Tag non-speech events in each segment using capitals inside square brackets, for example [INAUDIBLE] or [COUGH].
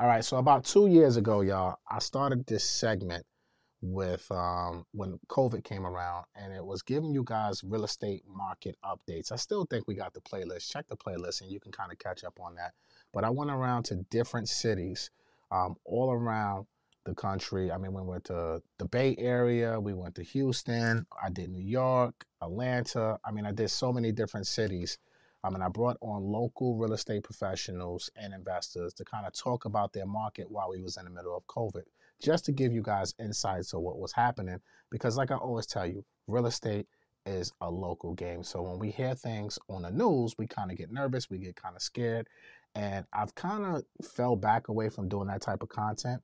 All right, so about two years ago, y'all, I started this segment with um, when COVID came around, and it was giving you guys real estate market updates. I still think we got the playlist. Check the playlist, and you can kind of catch up on that. But I went around to different cities um, all around the country. I mean, we went to the Bay Area, we went to Houston, I did New York, Atlanta. I mean, I did so many different cities I mean, I brought on local real estate professionals and investors to kind of talk about their market while we was in the middle of COVID, just to give you guys insights of what was happening. Because like I always tell you, real estate is a local game. So when we hear things on the news, we kind of get nervous, we get kind of scared. And I've kind of fell back away from doing that type of content.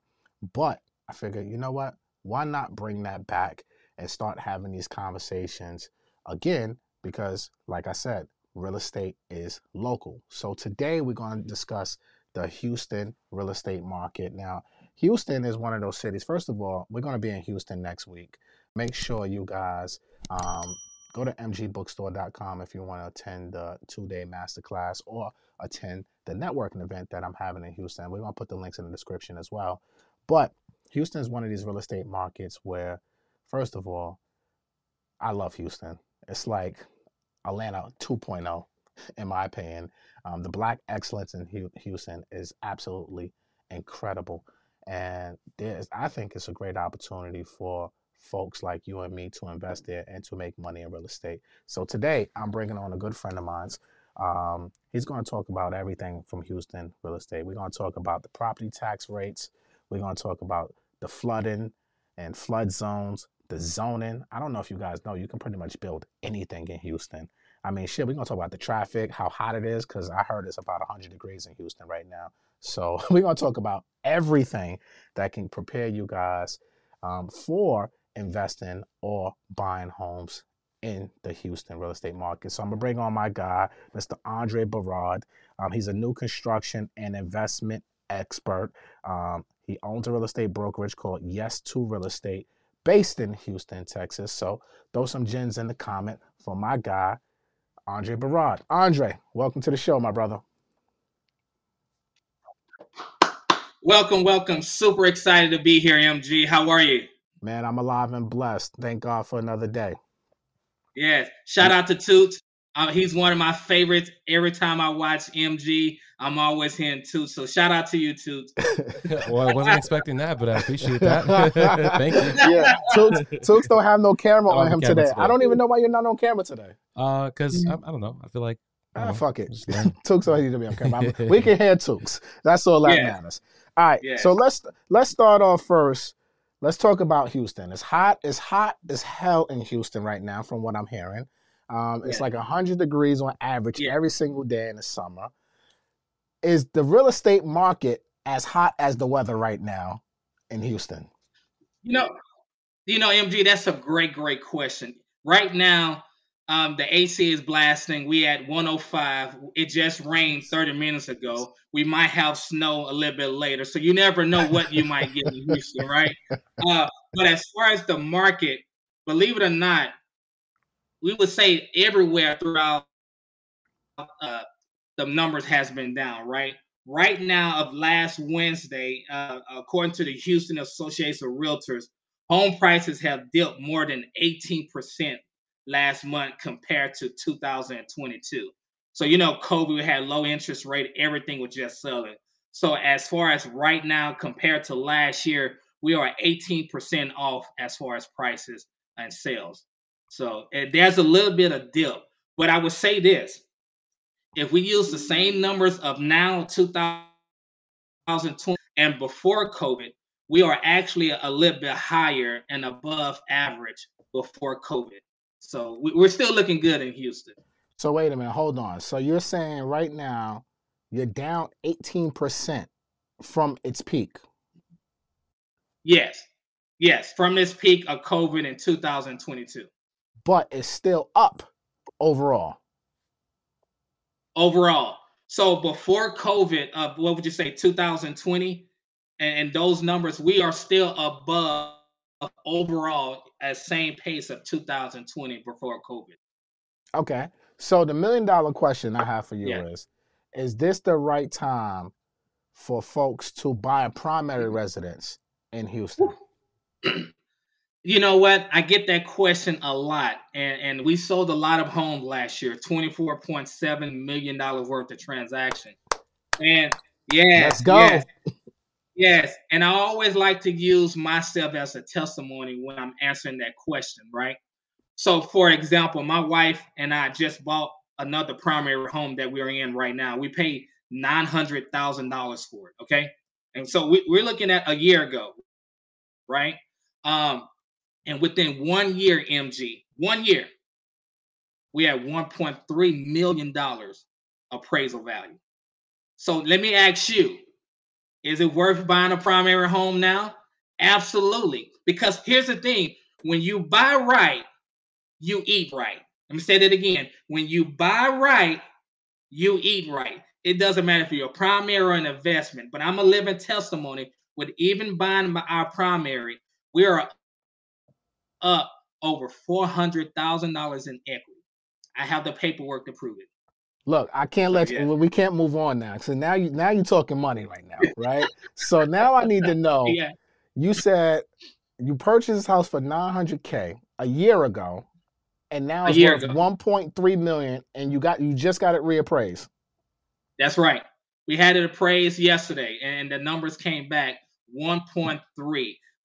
But I figured, you know what? Why not bring that back and start having these conversations again? Because, like I said, real estate is local. So today we're going to discuss the Houston real estate market. Now, Houston is one of those cities. First of all, we're going to be in Houston next week. Make sure you guys um, go to mgbookstore.com if you want to attend the two-day masterclass or attend the networking event that I'm having in Houston. We're going to put the links in the description as well. But Houston is one of these real estate markets where, first of all, I love Houston. It's like Atlanta 2.0, in my opinion. Um, the black excellence in Houston is absolutely incredible. And there's, I think it's a great opportunity for folks like you and me to invest there and to make money in real estate. So today I'm bringing on a good friend of mine. Um, he's going to talk about everything from Houston real estate. We're going to talk about the property tax rates. We're going to talk about the flooding and flood zones the zoning. I don't know if you guys know, you can pretty much build anything in Houston. I mean, shit, we're gonna talk about the traffic, how hot it is, because I heard it's about 100 degrees in Houston right now. So [LAUGHS] we're gonna talk about everything that can prepare you guys um, for investing or buying homes in the Houston real estate market. So I'm gonna bring on my guy, Mr. Andre Beraud. Um, he's a new construction and investment expert. Um, he owns a real estate brokerage called Yes to Real Estate based in Houston, Texas. So throw some gins in the comment for my guy, Andre Beraud. Andre, welcome to the show, my brother. Welcome, welcome. Super excited to be here, MG. How are you? Man, I'm alive and blessed. Thank God for another day. Yes. Shout out to Toots. Uh, he's one of my favorites. Every time I watch MG, I'm always hearing Toots. So shout out to you, Toots. [LAUGHS] well, I wasn't expecting that, but I appreciate that. [LAUGHS] Thank you. Yeah, Toots, Toots don't have no camera on him today. today. I don't even know why you're not on camera today. Uh, cause I, I don't know. I feel like Ah, fuck it. [LAUGHS] Tooks don't need to be on camera. we can hear Tooks. That's all that yeah. matters. All right. Yeah. So let's let's start off first. Let's talk about Houston. It's hot. It's hot as hell in Houston right now, from what I'm hearing. Um, it's yeah. like 100 degrees on average yeah. every single day in the summer. Is the real estate market as hot as the weather right now in Houston? You know, you know, MG, that's a great, great question. Right now, um, the AC is blasting. We at 105. It just rained 30 minutes ago. We might have snow a little bit later, so you never know what you might get in Houston, right? [LAUGHS] Uh, but as far as the market, believe it or not, we would say everywhere throughout uh, the numbers has been down, right? Right now, of last Wednesday, uh, according to the Houston Association of Realtors, home prices have dipped more than 18% last month compared to 2022. So, you know, COVID had low interest rate, everything was just selling. So, as far as right now, compared to last year, we are 18% off as far as prices and sales. So there's a little bit of dip. But I would say this if we use the same numbers of now 2020 and before COVID, we are actually a little bit higher and above average before COVID. So we're still looking good in Houston. So wait a minute, hold on. So you're saying right now you're down 18% from its peak. Yes. Yes. From this peak of COVID in 2022. But it's still up overall. Overall. So before COVID, uh, what would you say, 2020, and, and those numbers, we are still above overall at same pace of 2020 before COVID. Okay. So the million dollar question I have for you yeah. is is this the right time for folks to buy a primary residence in Houston? [CLEARS THROAT] you know what? I get that question a lot. And, and we sold a lot of homes last year, $24.7 million worth of transaction. And yes, let's go. Yes, yes. And I always like to use myself as a testimony when I'm answering that question, right? So, for example, my wife and I just bought another primary home that we're in right now. We paid nine hundred thousand dollars for it. Okay, and so we, are looking at a year ago, right? Um, and within one year, MG, one year, we had one point three million dollars appraisal value. So let me ask you, is it worth buying a primary home now? Absolutely. Because here's the thing when you buy right, you eat right. Let me say that again. When you buy right, you eat right. It doesn't matter if you're a primary or an investment, but I'm a living testimony with even buying my, our primary, we are up over $400,000 in equity. I have the paperwork to prove it. Look, I can't oh, let you. We can't move on now. So now you now you're talking money right now, right? so now I need to [LAUGHS] know. Yeah. You said you purchased this house for 900k a year ago and now it's worth 1.3 million and you got you just got it reappraised that's right we had it appraised yesterday and the numbers came back 1.3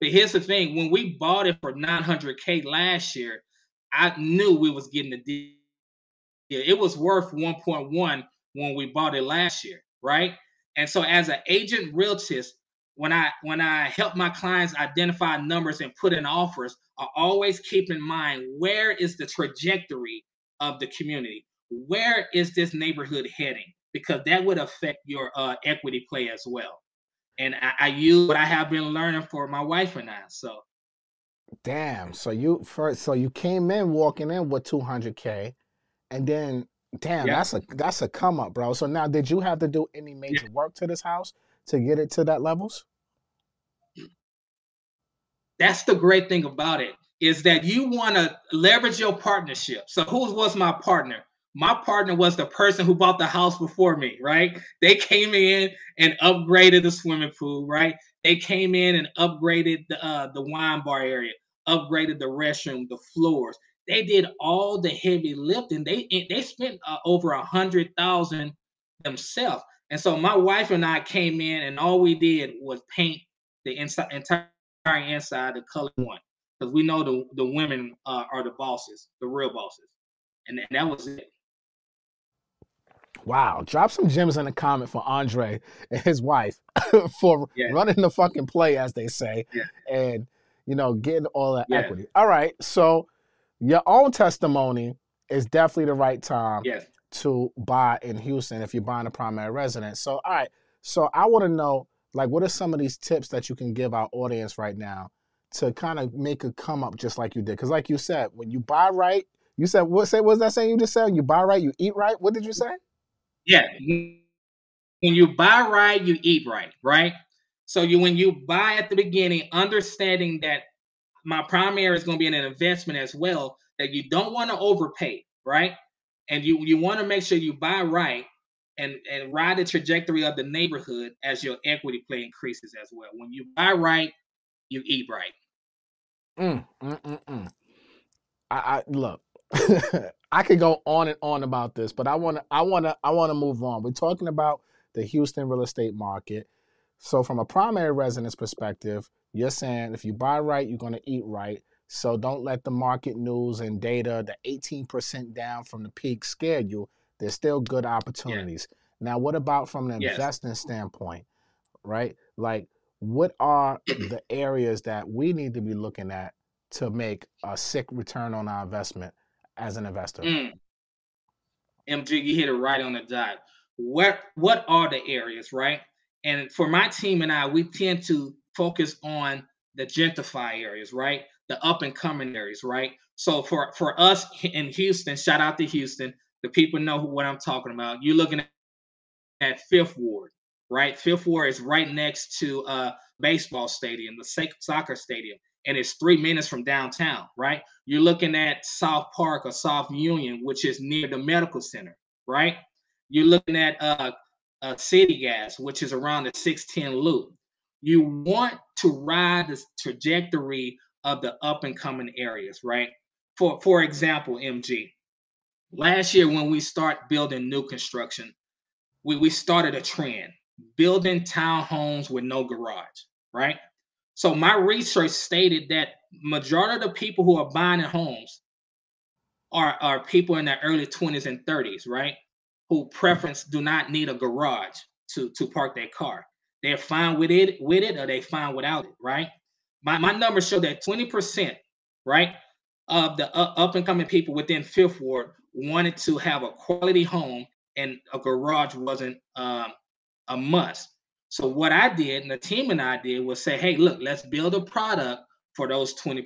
but here's the thing when we bought it for 900k last year i knew we was getting the deal it was worth 1.1 when we bought it last year right and so as an agent realtist when I when I help my clients identify numbers and put in offers, I always keep in mind where is the trajectory of the community? Where is this neighborhood heading? Because that would affect your uh, equity play as well. And I, I use what I have been learning for my wife and I. So, damn. So you first, so you came in walking in with 200k, and then damn, yeah. that's a that's a come up, bro. So now, did you have to do any major yeah. work to this house? to get it to that levels? That's the great thing about it is that you want to leverage your partnership. So who was my partner? My partner was the person who bought the house before me, right? They came in and upgraded the swimming pool, right? They came in and upgraded the uh, the wine bar area, upgraded the restroom, the floors. They did all the heavy lifting. They they spent uh, over a hundred thousand themselves. And so my wife and I came in, and all we did was paint the inside, entire inside the color one, because we know the the women uh, are the bosses, the real bosses, and, and that was it. Wow, drop some gems in the comment for Andre and his wife [LAUGHS] for yeah. running the fucking play, as they say, yeah. and you know getting all that yeah. equity. All right, so your own testimony is definitely the right time. Yes to buy in Houston if you're buying a primary residence. So, all right. So, I want to know, like, what are some of these tips that you can give our audience right now to kind of make a come up just like you did? Because, like you said, when you buy right, you said what? Say what was that saying you just said? You buy right, you eat right. What did you say? Yeah. When you buy right, you eat right. Right. So you when you buy at the beginning, understanding that my primary is going to be an investment as well, that you don't want to overpay. Right and you you want to make sure you buy right and and ride the trajectory of the neighborhood as your equity play increases as well. When you buy right, you eat right. Mm, mm, mm, mm. I, I look. [LAUGHS] I could go on and on about this, but I want to I want to I want to move on. We're talking about the Houston real estate market. So from a primary residence perspective, you're saying if you buy right, you're going to eat right. So don't let the market news and data, the 18% down from the peak, scare you. There's still good opportunities. Yeah. Now, what about from an yes. investing standpoint, right? Like, what are [CLEARS THROAT] the areas that we need to be looking at to make a sick return on our investment as an investor? Mm. MG, you hit it right on the dot. What what are the areas, right? And for my team and I, we tend to focus on the gentrify areas, right? The up and coming areas, right? So for for us in Houston, shout out to Houston. The people know what I'm talking about. You're looking at Fifth Ward, right? Fifth Ward is right next to a baseball stadium, the soccer stadium, and it's three minutes from downtown, right? You're looking at South Park or South Union, which is near the medical center, right? You're looking at uh, uh, Settegast, which is around the 610 loop. You want to ride the trajectory of the up and coming areas, right? For for example, MG, last year when we start building new construction, we, we started a trend building townhomes with no garage, right? So my research stated that majority of the people who are buying homes are, are people in their early 20s and 30s, right? Who preference do not need a garage to, to park their car. They're fine with it, with it, or they fine without it, right? My, my numbers show that 20%, right, of the up and coming people within Fifth Ward wanted to have a quality home and a garage wasn't um, a must. So what I did and the team and I did was say, hey, look, let's build a product for those 20%.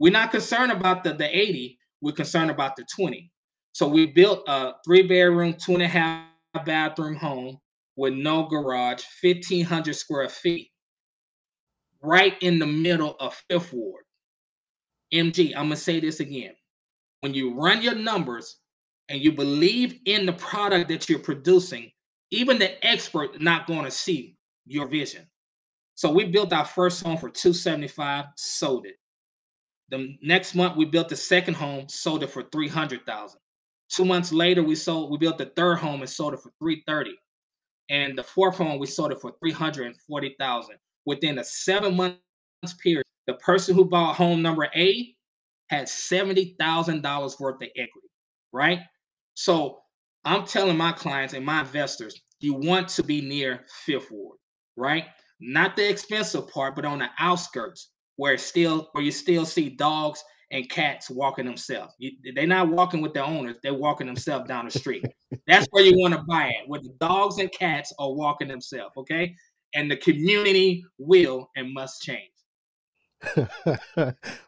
We're not concerned about the, the 80, we're concerned about the 20. So we built a three bedroom, two and a half bathroom home with no garage, 1,500 square feet, right in the middle of Fifth Ward. MG, I'm going to say this again. When you run your numbers and you believe in the product that you're producing, even the expert not going to see your vision. So we built our first home for 275, sold it. The next month we built the second home, sold it for 300,000. Two months later we sold we built the third home and sold it for 330. And the fourth home we sold it for 340,000. Within a 7 months period, the person who bought home number A had $70,000 worth of equity, right? So I'm telling my clients and my investors, you want to be near Fifth Ward, right? Not the expensive part, but on the outskirts where still where you still see dogs and cats walking themselves. they're not walking with their owners; they're walking themselves down the street. [LAUGHS] That's where you want to buy it, where the dogs and cats are walking themselves. Okay, and the community will and must change. [LAUGHS]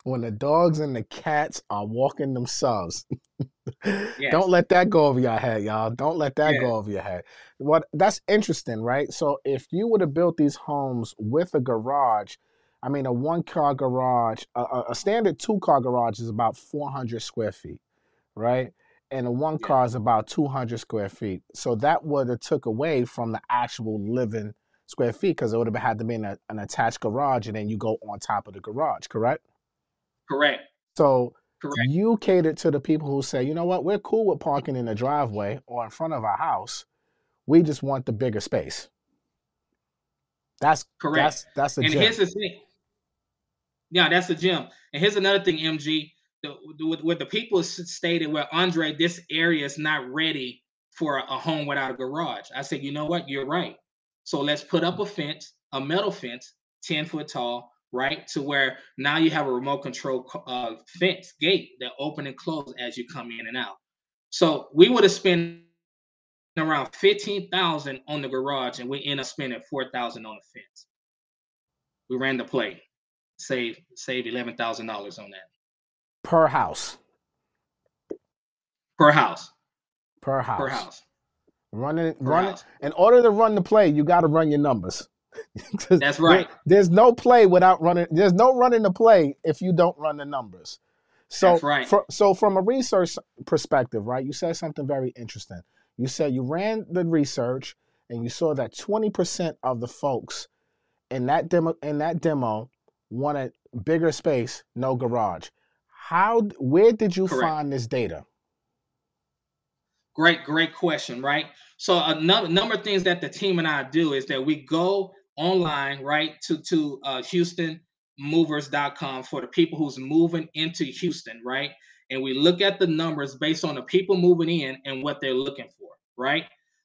when the dogs and the cats are walking themselves. [LAUGHS] yes. Don't let that go over your head, y'all. Don't let that yeah. go over your head. What that's interesting, right? So if you would have built these homes with a garage, I mean a one car garage, a, a standard two car garage is about 400 square feet, right? And a one yeah. car is about 200 square feet. So that would have took away from the actual living square feet because it would have had to be a, an attached garage and then you go on top of the garage, correct? Correct. So correct. you catered to the people who say, you know what, we're cool with parking in the driveway or in front of our house. We just want the bigger space. That's correct. That's, that's a and gem. here's the thing. Yeah, that's a gem. And here's another thing, MG. The, what, what the people stated, well, Andre, this area is not ready for a home without a garage. I said, you know what? You're right. So let's put up a fence, a metal fence, 10 foot tall, right? To where now you have a remote control uh, fence gate that open and close as you come in and out. So we would have spent around 15,000 on the garage and we end up spending 4,000 on the fence. We ran the play, save save $11,000 on that. Per house. Per house. Per house. Per house. Running, running. In order to run the play, you got to run your numbers. [LAUGHS] That's right. There, there's no play without running. There's no running the play if you don't run the numbers. So, That's right. For, so from a research perspective, right? You said something very interesting. You said you ran the research and you saw that 20% of the folks in that demo in that demo wanted bigger space, no garage. How? Where did you Correct. find this data? Great, great question, right? So a number, of things that the team and I do is that we go online, right, to to uh, HoustonMovers.com for the people who's moving into Houston, right, and we look at the numbers based on the people moving in and what they're looking for, right.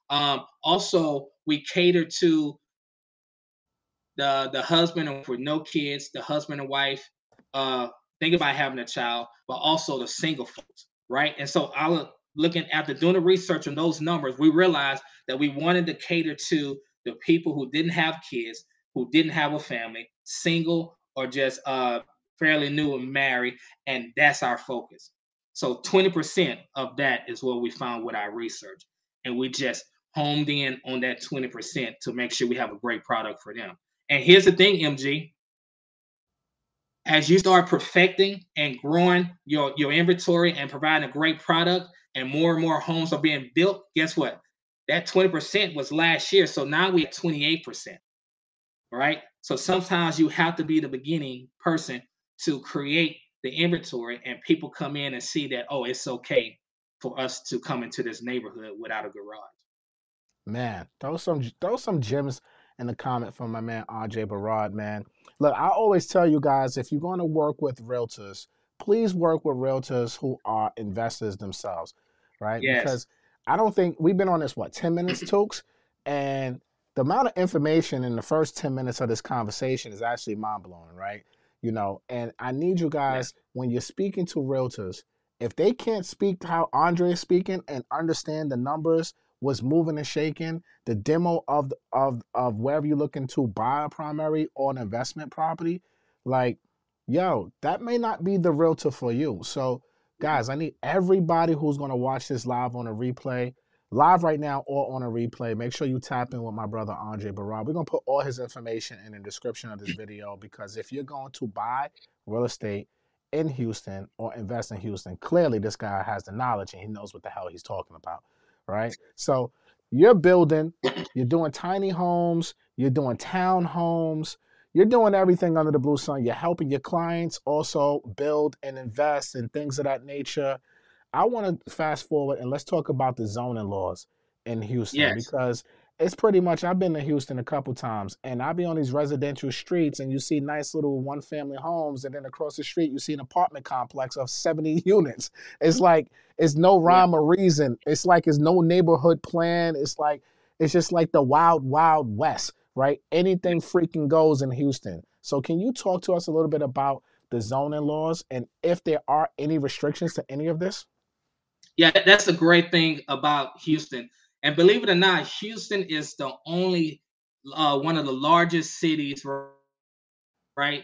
Um, also, we cater to the the husband and for no kids, the husband and wife, uh, think about having a child, but also the single folks, right? And so I'll looking after doing the research on those numbers, we realized that we wanted to cater to the people who didn't have kids, who didn't have a family, single or just uh, fairly new and married, and that's our focus. So 20% of that is what we found with our research. And we just homed in on that 20% to make sure we have a great product for them. And here's the thing, MG. As you start perfecting and growing your, your inventory and providing a great product, and more and more homes are being built, guess what? That 20% was last year. So now we have 28%. Right. So sometimes you have to be the beginning person to create the inventory and people come in and see that, oh, it's okay for us to come into this neighborhood without a garage. Man, those some those some gems in the comment from my man RJ Beraud, man. Look, I always tell you guys if you're going to work with realtors, please work with realtors who are investors themselves, right? Yes. Because I don't think we've been on this what 10 minutes Tooks and the amount of information in the first 10 minutes of this conversation is actually mind-blowing, right? You know, and I need you guys when you're speaking to realtors, if they can't speak how Andre is speaking and understand the numbers, what's moving and shaking, the demo of of of wherever you're looking to buy a primary or an investment property, like, yo, that may not be the realtor for you. So Guys, I need everybody who's going to watch this live on a replay, live right now or on a replay. Make sure you tap in with my brother Andre Beraud. We're going to put all his information in the description of this mm. video because if you're going to buy real estate in Houston or invest in Houston, clearly this guy has the knowledge and he knows what the hell he's talking about, right? So you're building, you're doing tiny homes, you're doing town homes, you're doing everything under the blue sun. You're helping your clients also build and invest in things of that nature. I want to fast forward and let's talk about the zoning laws in Houston yes. because it's pretty much I've been to Houston a couple times and I'll be on these residential streets and you see nice little one family homes and then across the street you see an apartment complex of 70 [LAUGHS] units. It's like it's no rhyme or reason. It's like it's no neighborhood plan. It's like it's just like the wild wild west right? Anything freaking goes in Houston. So, can you talk to us a little bit about the zoning laws and if there are any restrictions to any of this? Yeah, that's a great thing about Houston. And believe it or not, Houston is the only uh, one of the largest cities, right?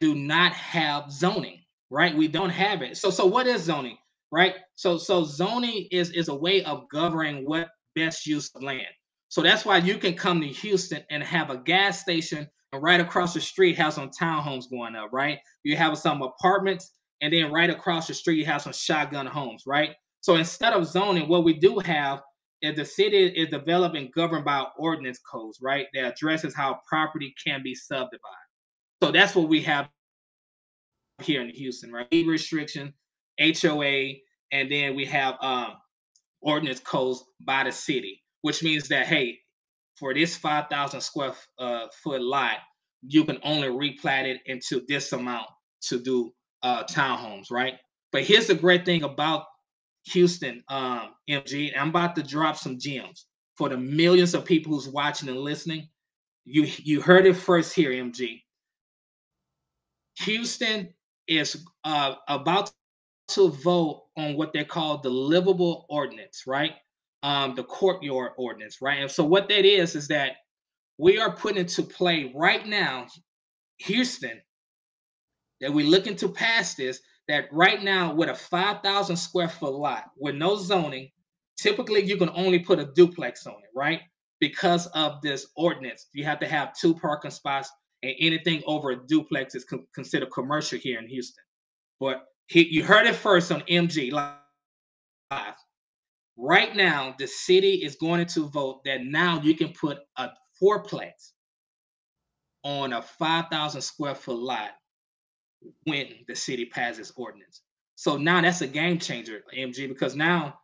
do not have zoning, right? We don't have it. So so what is zoning, right? So so zoning is is a way of governing what best use of land. So that's why you can come to Houston and have a gas station and right across the street have some townhomes going up, right? You have some apartments and then right across the street you have some shotgun homes, right? So instead of zoning, what we do have is the city is developed and governed by ordinance codes, right? That addresses how property can be subdivided. So that's what we have here in Houston, right? Restriction, HOA, and then we have um, ordinance codes by the city, which means that hey, for this 5,000 square uh, foot lot, you can only replat it into this amount to do uh, townhomes, right? But here's the great thing about Houston, um, MG. I'm about to drop some gems for the millions of people who's watching and listening. You you heard it first here, MG. Houston is uh, about to vote on what they call the livable ordinance, right? Um, the courtyard ordinance, right? And so what that is is that we are putting into play right now, Houston, that we're looking to pass this. That right now, with a 5,000 square foot lot with no zoning, typically you can only put a duplex on it, right? Because of this ordinance, you have to have two parking spots and anything over a duplex is con- considered commercial here in Houston. But he, you heard it first on MG Live. Right now, the city is going to vote that now you can put a fourplex on a 5,000 square foot lot when the city passes ordinance. So now that's a game changer, MG, because now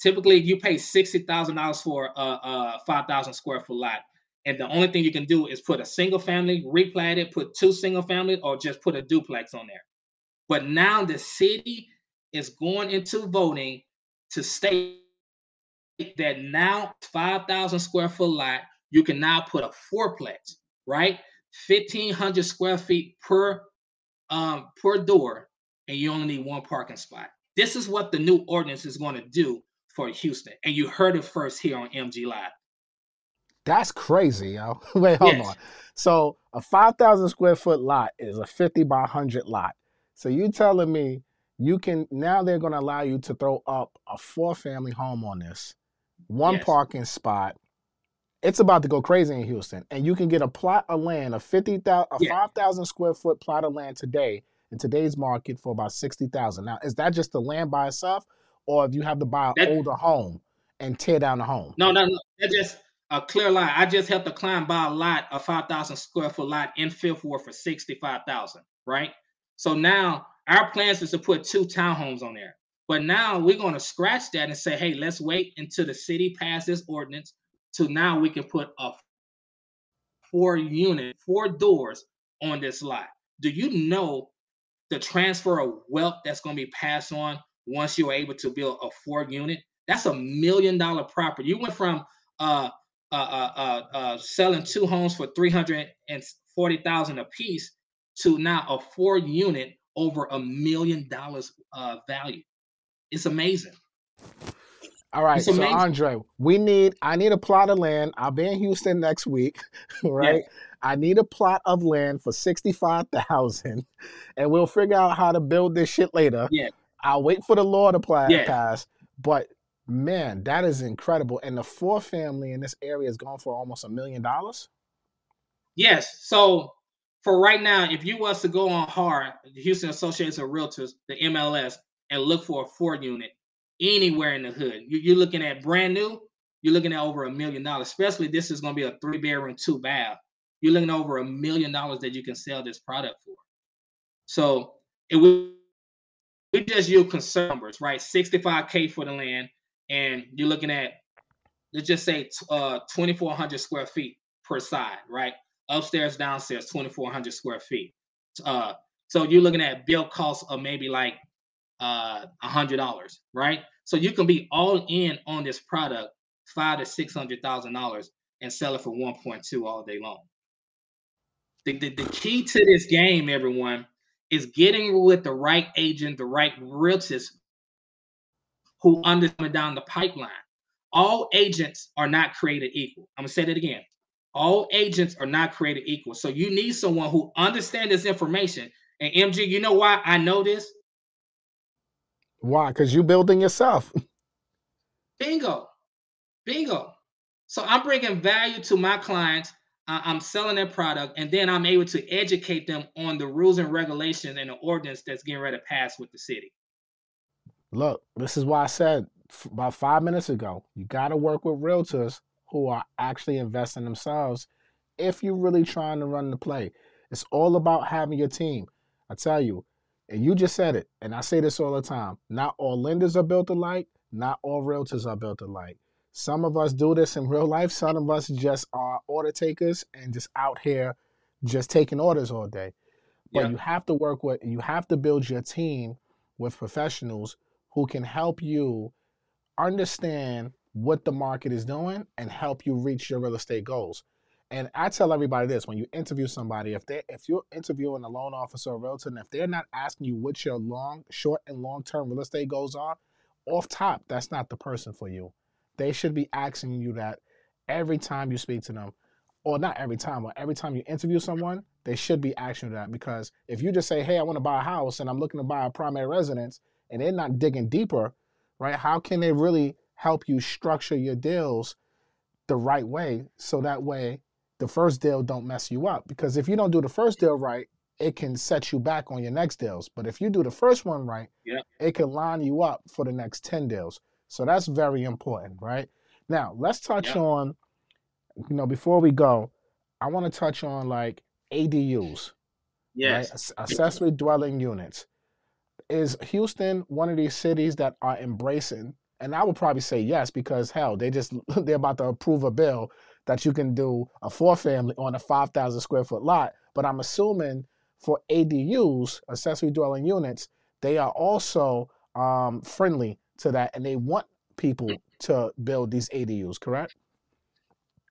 typically you pay $60,000 for a, a 5,000 square foot lot And the only thing you can do is put a single family, replat it, put two single family, or just put a duplex on there. But now the city is going into voting to state that now 5,000 square foot lot, you can now put a fourplex, right? 1,500 square feet per um, per door, and you only need one parking spot. This is what the new ordinance is going to do for Houston, and you heard it first here on MG Live. That's crazy, yo. [LAUGHS] Wait, hold yes. on. So a 5,000 square foot lot is a 50 by 100 lot. So you telling me you can now they're going to allow you to throw up a four family home on this, one yes. parking spot. It's about to go crazy in Houston, and you can get a plot of land, a fifty thousand, a yeah. five thousand square foot plot of land today in today's market for about sixty thousand. Now, is that just the land by itself, or if you have to buy an that, older home and tear down the home? No, no, no. That's just a clear lie. I just helped a client buy a lot, a five thousand square foot lot in Fifth Ward for sixty five thousand. Right. So now our plans is to put two townhomes on there. But now we're going to scratch that and say, hey, let's wait until the city passes ordinance to now we can put a four unit, four doors on this lot. Do you know the transfer of wealth that's going to be passed on once you're able to build a four unit? That's a million dollar property. You went from uh, uh, uh, uh, uh selling two homes for 340,000 a piece to now a four unit over a million dollars uh, value. It's amazing. All right, so Andre, we need I need a plot of land. I'll be in Houston next week, [LAUGHS] right? Yeah. I need a plot of land for sixty five thousand, and we'll figure out how to build this shit later. Yeah, I'll wait for the law to yeah. pass. But man, that is incredible. And the four family in this area is going for almost a million dollars. Yes. So for right now, if you was to go on hard, the Houston Association of Realtors, the MLS, and look for a four unit anywhere in the hood, you, are looking at brand new. You're looking at over a million dollars. Especially this is going to be a three bedroom, two bath. You're looking over a million dollars that you can sell this product for. So it would we just use concern numbers, right? 65k for the land, and you're looking at let's just say uh 2,400 square feet per side, right? upstairs, downstairs, 2,400 square feet. Uh, so you're looking at build costs of maybe like uh, a hundred dollars, right? So you can be all in on this product, five to six hundred thousand dollars, and sell it for 1.2 all day long. The, the, the key to this game, everyone, is getting with the right agent, the right realtors who understand down the pipeline. All agents are not created equal. I'm gonna say that again all agents are not created equal. So you need someone who understands this information. And MG, you know why I know this? Why? Because you're building yourself. [LAUGHS] Bingo. Bingo. So I'm bringing value to my clients. I'm selling their product, and then I'm able to educate them on the rules and regulations and the ordinance that's getting ready to pass with the city. Look, this is why I said about five minutes ago, you got to work with realtors who are actually investing themselves if you're really trying to run the play. It's all about having your team. I tell you, and you just said it, and I say this all the time not all lenders are built alike, not all realtors are built alike. Some of us do this in real life, some of us just are order takers and just out here just taking orders all day. But yeah. you have to work with, you have to build your team with professionals who can help you understand what the market is doing and help you reach your real estate goals. And I tell everybody this: when you interview somebody, if they if you're interviewing a loan officer or realtor, and if they're not asking you what your long, short, and long term real estate goals are, off top, that's not the person for you. They should be asking you that every time you speak to them, or not every time, but every time you interview someone, they should be asking you that. Because if you just say, "Hey, I want to buy a house and I'm looking to buy a primary residence," and they're not digging deeper, right? How can they really help you structure your deals the right way so that way the first deal don't mess you up because if you don't do the first deal right it can set you back on your next deals but if you do the first one right yeah. it can line you up for the next 10 deals so that's very important right now let's touch yeah. on you know before we go i want to touch on like adus yes right? accessory dwelling units is houston one of these cities that are embracing and I would probably say yes because hell, they just [LAUGHS] they're about to approve a bill that you can do a four family on a 5,000 square foot lot. But I'm assuming for ADUs, accessory dwelling units, they are also um, friendly to that and they want people to build these ADUs, correct?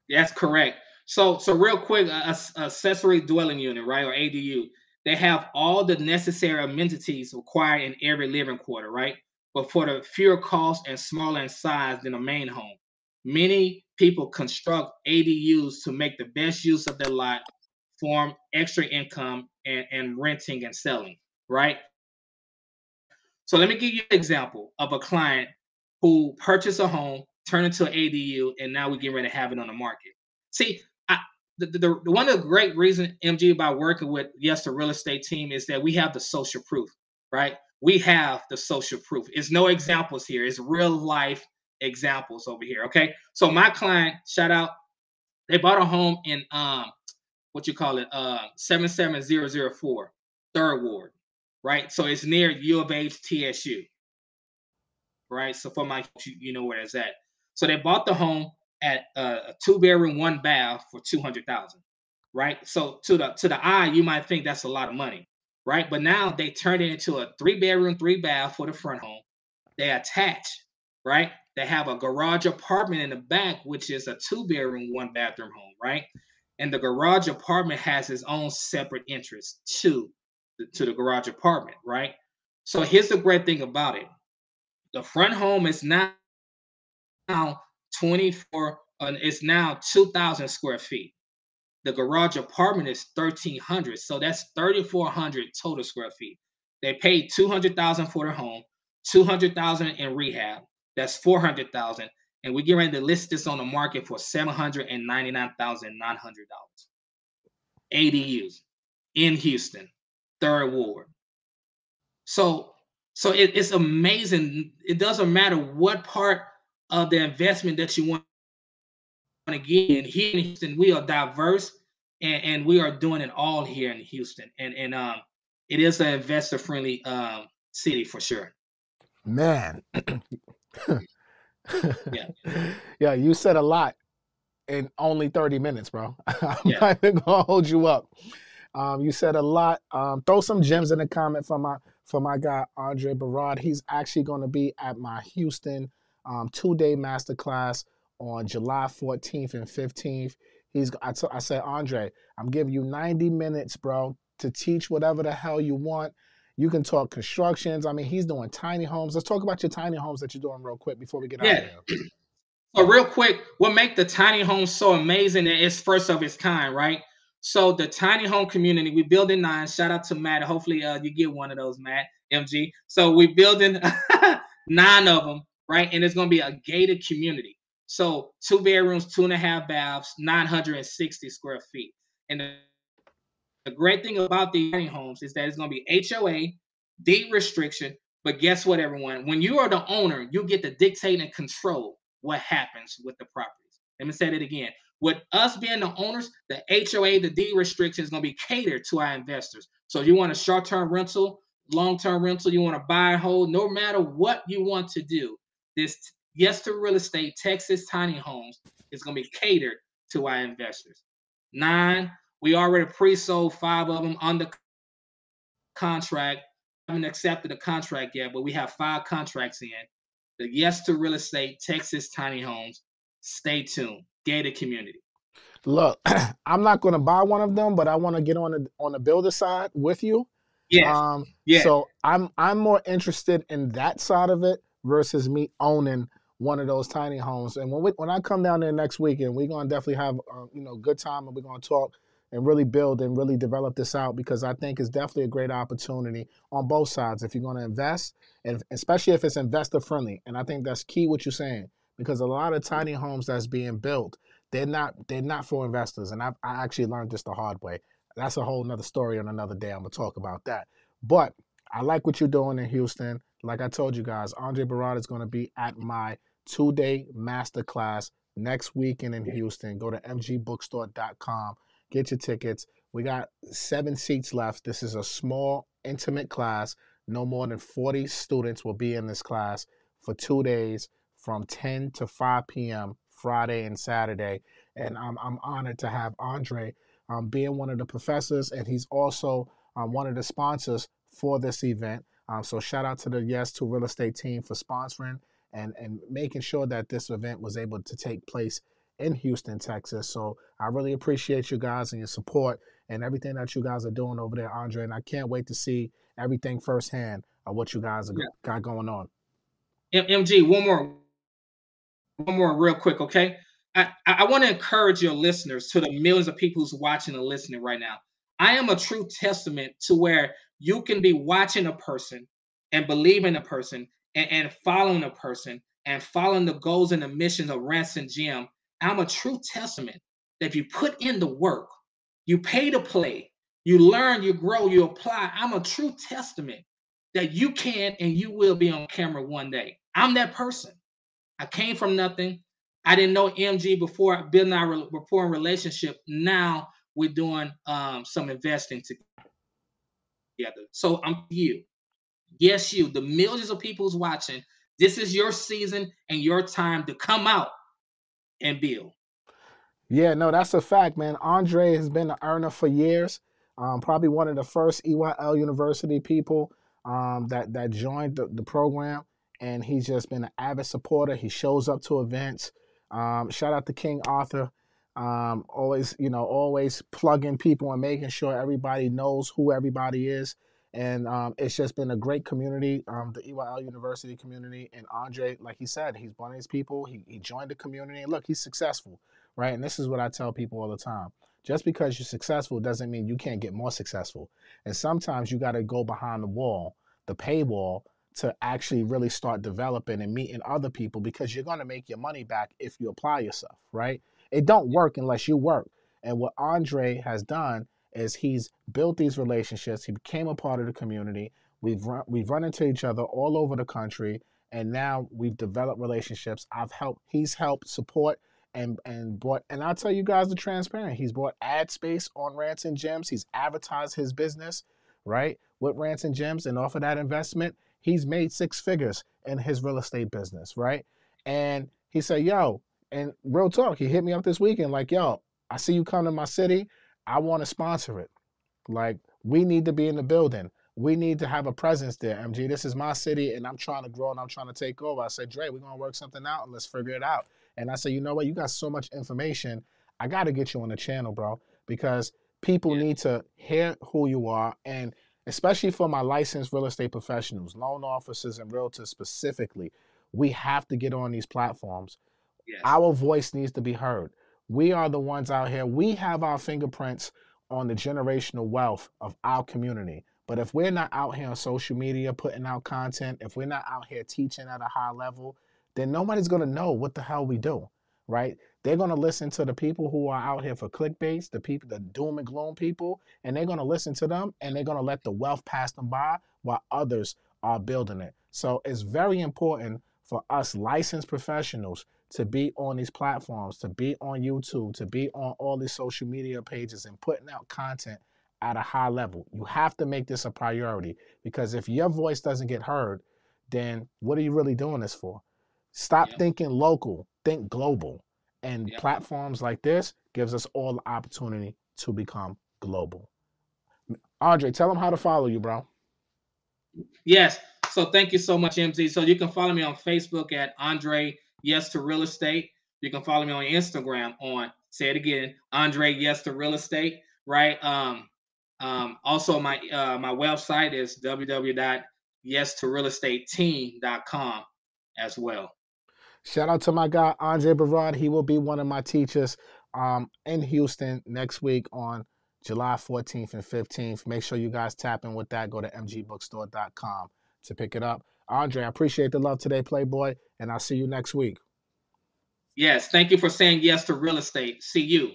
That's correct. So, so real quick, a, a accessory dwelling unit, right, or ADU, they have all the necessary amenities required in every living quarter, right? But for the fewer cost and smaller in size than a main home. Many people construct ADUs to make the best use of their lot, form extra income, and, and renting and selling, right? So let me give you an example of a client who purchased a home, turned into an ADU, and now we're getting ready to have it on the market. See, the, the, one of the great reasons MG by working with yes the real estate team is that we have the social proof, right? We have the social proof. It's no examples here. It's real life examples over here. Okay. So my client, shout out, they bought a home in um what you call it, uh 77004, third ward, right? So it's near U of H TSU. Right. So for my you know where that's at. So they bought the home at a two bedroom, one bath for two hundred thousand. Right. So to the to the eye, you might think that's a lot of money, right? But now they turned it into a three bedroom, three bath for the front home. They attach, right? They have a garage apartment in the back, which is a two bedroom, one bathroom home, right? And the garage apartment has its own separate interest to to the garage apartment, right? So here's the great thing about it: the front home is now 24, uh, it's now 2,000 square feet. The garage apartment is 1,300, so that's 3,400 total square feet. They paid 200,000 for their home, 200,000 in rehab, that's 400,000. And we get ready to list this on the market for $799,900. ADUs in Houston, third ward. So, so it, it's amazing. It doesn't matter what part of the investment that you want to get in here in Houston. We are diverse and, and we are doing it all here in Houston. And and um it is an investor friendly um city for sure. Man, [CLEARS THROAT] yeah. yeah, you said a lot in only 30 minutes, bro. [LAUGHS] I'm yeah. not even gonna hold you up. Um, you said a lot. Um, throw some gems in the comment for my for my guy Andre Beraud. He's actually gonna be at my Houston um, two-day masterclass on July 14th and 15th. He's I, t- I said, Andre, I'm giving you 90 minutes, bro, to teach whatever the hell you want. You can talk constructions. I mean, he's doing tiny homes. Let's talk about your tiny homes that you're doing real quick before we get yeah. out of here. [CLEARS THROAT] So real quick, what make the tiny homes so amazing it's first of its kind, right? So the tiny home community, we building nine. Shout out to Matt. Hopefully, uh, you get one of those, Matt MG. So we building [LAUGHS] nine of them, right? And it's going to be a gated community. So two bedrooms, two and a half baths, 960 square feet. And the great thing about the tiny homes is that it's going to be HOA, deed restriction. But guess what, everyone? When you are the owner, you get to dictate and control what happens with the properties. Let me say that again. With us being the owners, the HOA, the deed restriction is going to be catered to our investors. So you want a short-term rental, long-term rental, you want to buy and hold, no matter what you want to do, this yes to real estate, Texas tiny homes is going to be catered to our investors. Nine, we already pre-sold five of them under contract. I haven't accepted a contract yet, but we have five contracts in. The Yes to Real Estate, Texas Tiny Homes. Stay tuned. Gated community. Look, [CLEARS THROAT] I'm not going to buy one of them, but I want to get on the on the builder side with you. Yeah. Um, yeah. So I'm I'm more interested in that side of it versus me owning one of those tiny homes. And when we, when I come down there next weekend, we're gonna definitely have uh, you know good time and we're gonna talk and really build and really develop this out because I think it's definitely a great opportunity on both sides if you're to invest and especially if it's investor friendly. And I think that's key what you're saying because a lot of tiny homes that's being built, they're not they're not for investors. And I, I actually learned this the hard way. That's a whole nother story on another day. I'm gonna talk about that. But I like what you're doing in Houston. Like I told you guys, Andre Beraud is going to be at my two-day masterclass next weekend in Houston. Go to mgbookstore.com Get your tickets. We got seven seats left. This is a small, intimate class. No more than 40 students will be in this class for two days from 10 to 5 p.m. Friday and Saturday. and I'm I'm honored to have Andre um, being one of the professors, and he's also um, one of the sponsors for this event. Um, so shout out to the Yes to Real Estate team for sponsoring and and making sure that this event was able to take place in Houston, Texas. So I really appreciate you guys and your support and everything that you guys are doing over there, Andre. And I can't wait to see everything firsthand of what you guys yeah. got going on. MG, one more, one more, real quick, okay? I, I want to encourage your listeners to the millions of people who's watching and listening right now. I am a true testament to where you can be watching a person and believing a person and, and following a person and following the goals and the missions of Rants and Gems. I'm a true testament that if you put in the work, you pay to play, you learn, you grow, you apply. I'm a true testament that you can and you will be on camera one day. I'm that person. I came from nothing. I didn't know MG before building our rapport and relationship. Now we're doing um, some investing together. So I'm you. Yes, you. The millions of people who's watching. This is your season and your time to come out and build. Yeah, no, that's a fact, man. Andre has been an earner for years. Um, probably one of the first EYL University people um, that that joined the, the program, and he's just been an avid supporter. He shows up to events. Um, shout out to King Arthur. Um, always, you know, always plugging people and making sure everybody knows who everybody is. And um, it's just been a great community, um, the EYL University community. And Andre, like he said, he's one of these people. He, he joined the community. And look, he's successful, right? And this is what I tell people all the time. Just because you're successful doesn't mean you can't get more successful. And sometimes you got to go behind the wall, the paywall, to actually really start developing and meeting other people because you're going to make your money back if you apply yourself, right? It don't work unless you work. And what Andre has done is he's built these relationships. He became a part of the community. We've run, we've run into each other all over the country, and now we've developed relationships. I've helped. He's helped support and and brought and I'll tell you guys the transparent. He's bought ad space on Rants and Gems. He's advertised his business, right, with Rants and Gems, and off of that investment, he's made six figures in his real estate business, right? And he said, "Yo," and real talk, he hit me up this weekend, like, "Yo, I see you come to my city. I want to sponsor it. Like, we need to be in the building." we need to have a presence there, MG. This is my city, and I'm trying to grow and I'm trying to take over. I said, Dre, we're gonna work something out and let's figure it out. And I said, you know what? You got so much information. I got to get you on the channel, bro, because people yeah. need to hear who you are. And especially for my licensed real estate professionals, loan officers, and realtors specifically, we have to get on these platforms. Yes. Our voice needs to be heard. We are the ones out here. We have our fingerprints on the generational wealth of our community. But if we're not out here on social media putting out content, if we're not out here teaching at a high level, then nobody's going to know what the hell we do, right? They're going to listen to the people who are out here for clickbaits, the people, the doom and gloom people, and they're going to listen to them and they're going to let the wealth pass them by while others are building it. So it's very important for us licensed professionals to be on these platforms, to be on YouTube, to be on all these social media pages and putting out content at a high level. You have to make this a priority because if your voice doesn't get heard, then what are you really doing this for? Stop yep. thinking local, think global. And yep. platforms like this gives us all the opportunity to become global. Andre, tell them how to follow you, bro. Yes. So thank you so much, MG. So you can follow me on Facebook at Andre Yes to Real Estate. You can follow me on Instagram on say it again, Andre Yes to Real Estate. Right. Um. Um. Also, my uh my website is www.yestorealestateteam.com as well. Shout out to my guy Andre Beraud. He will be one of my teachers um, in Houston next week on July 14th and 15th. Make sure you guys tap in with that. Go to mgbookstore.com to pick it up. Andre, I appreciate the love today, Playboy, and I'll see you next week. Yes, thank you for saying yes to real estate. See you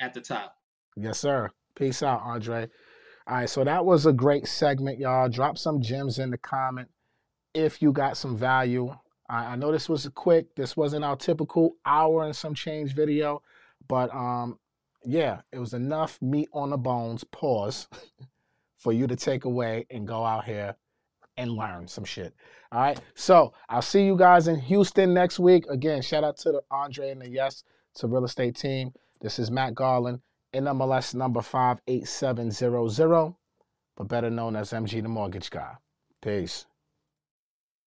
at the top. Yes, sir. Peace out, Andre. All right, so that was a great segment, y'all. Drop some gems in the comment if you got some value. I, I know this was quick. This wasn't our typical hour and some change video, but um, yeah, it was enough meat on the bones. Pause [LAUGHS] for you to take away and go out here and learn some shit. All right. So I'll see you guys in Houston next week. Again, shout out to the Andre and the Yes to Real Estate Team. This is Matt Garland, NMLS number 58700, but better known as MG the Mortgage Guy. Peace.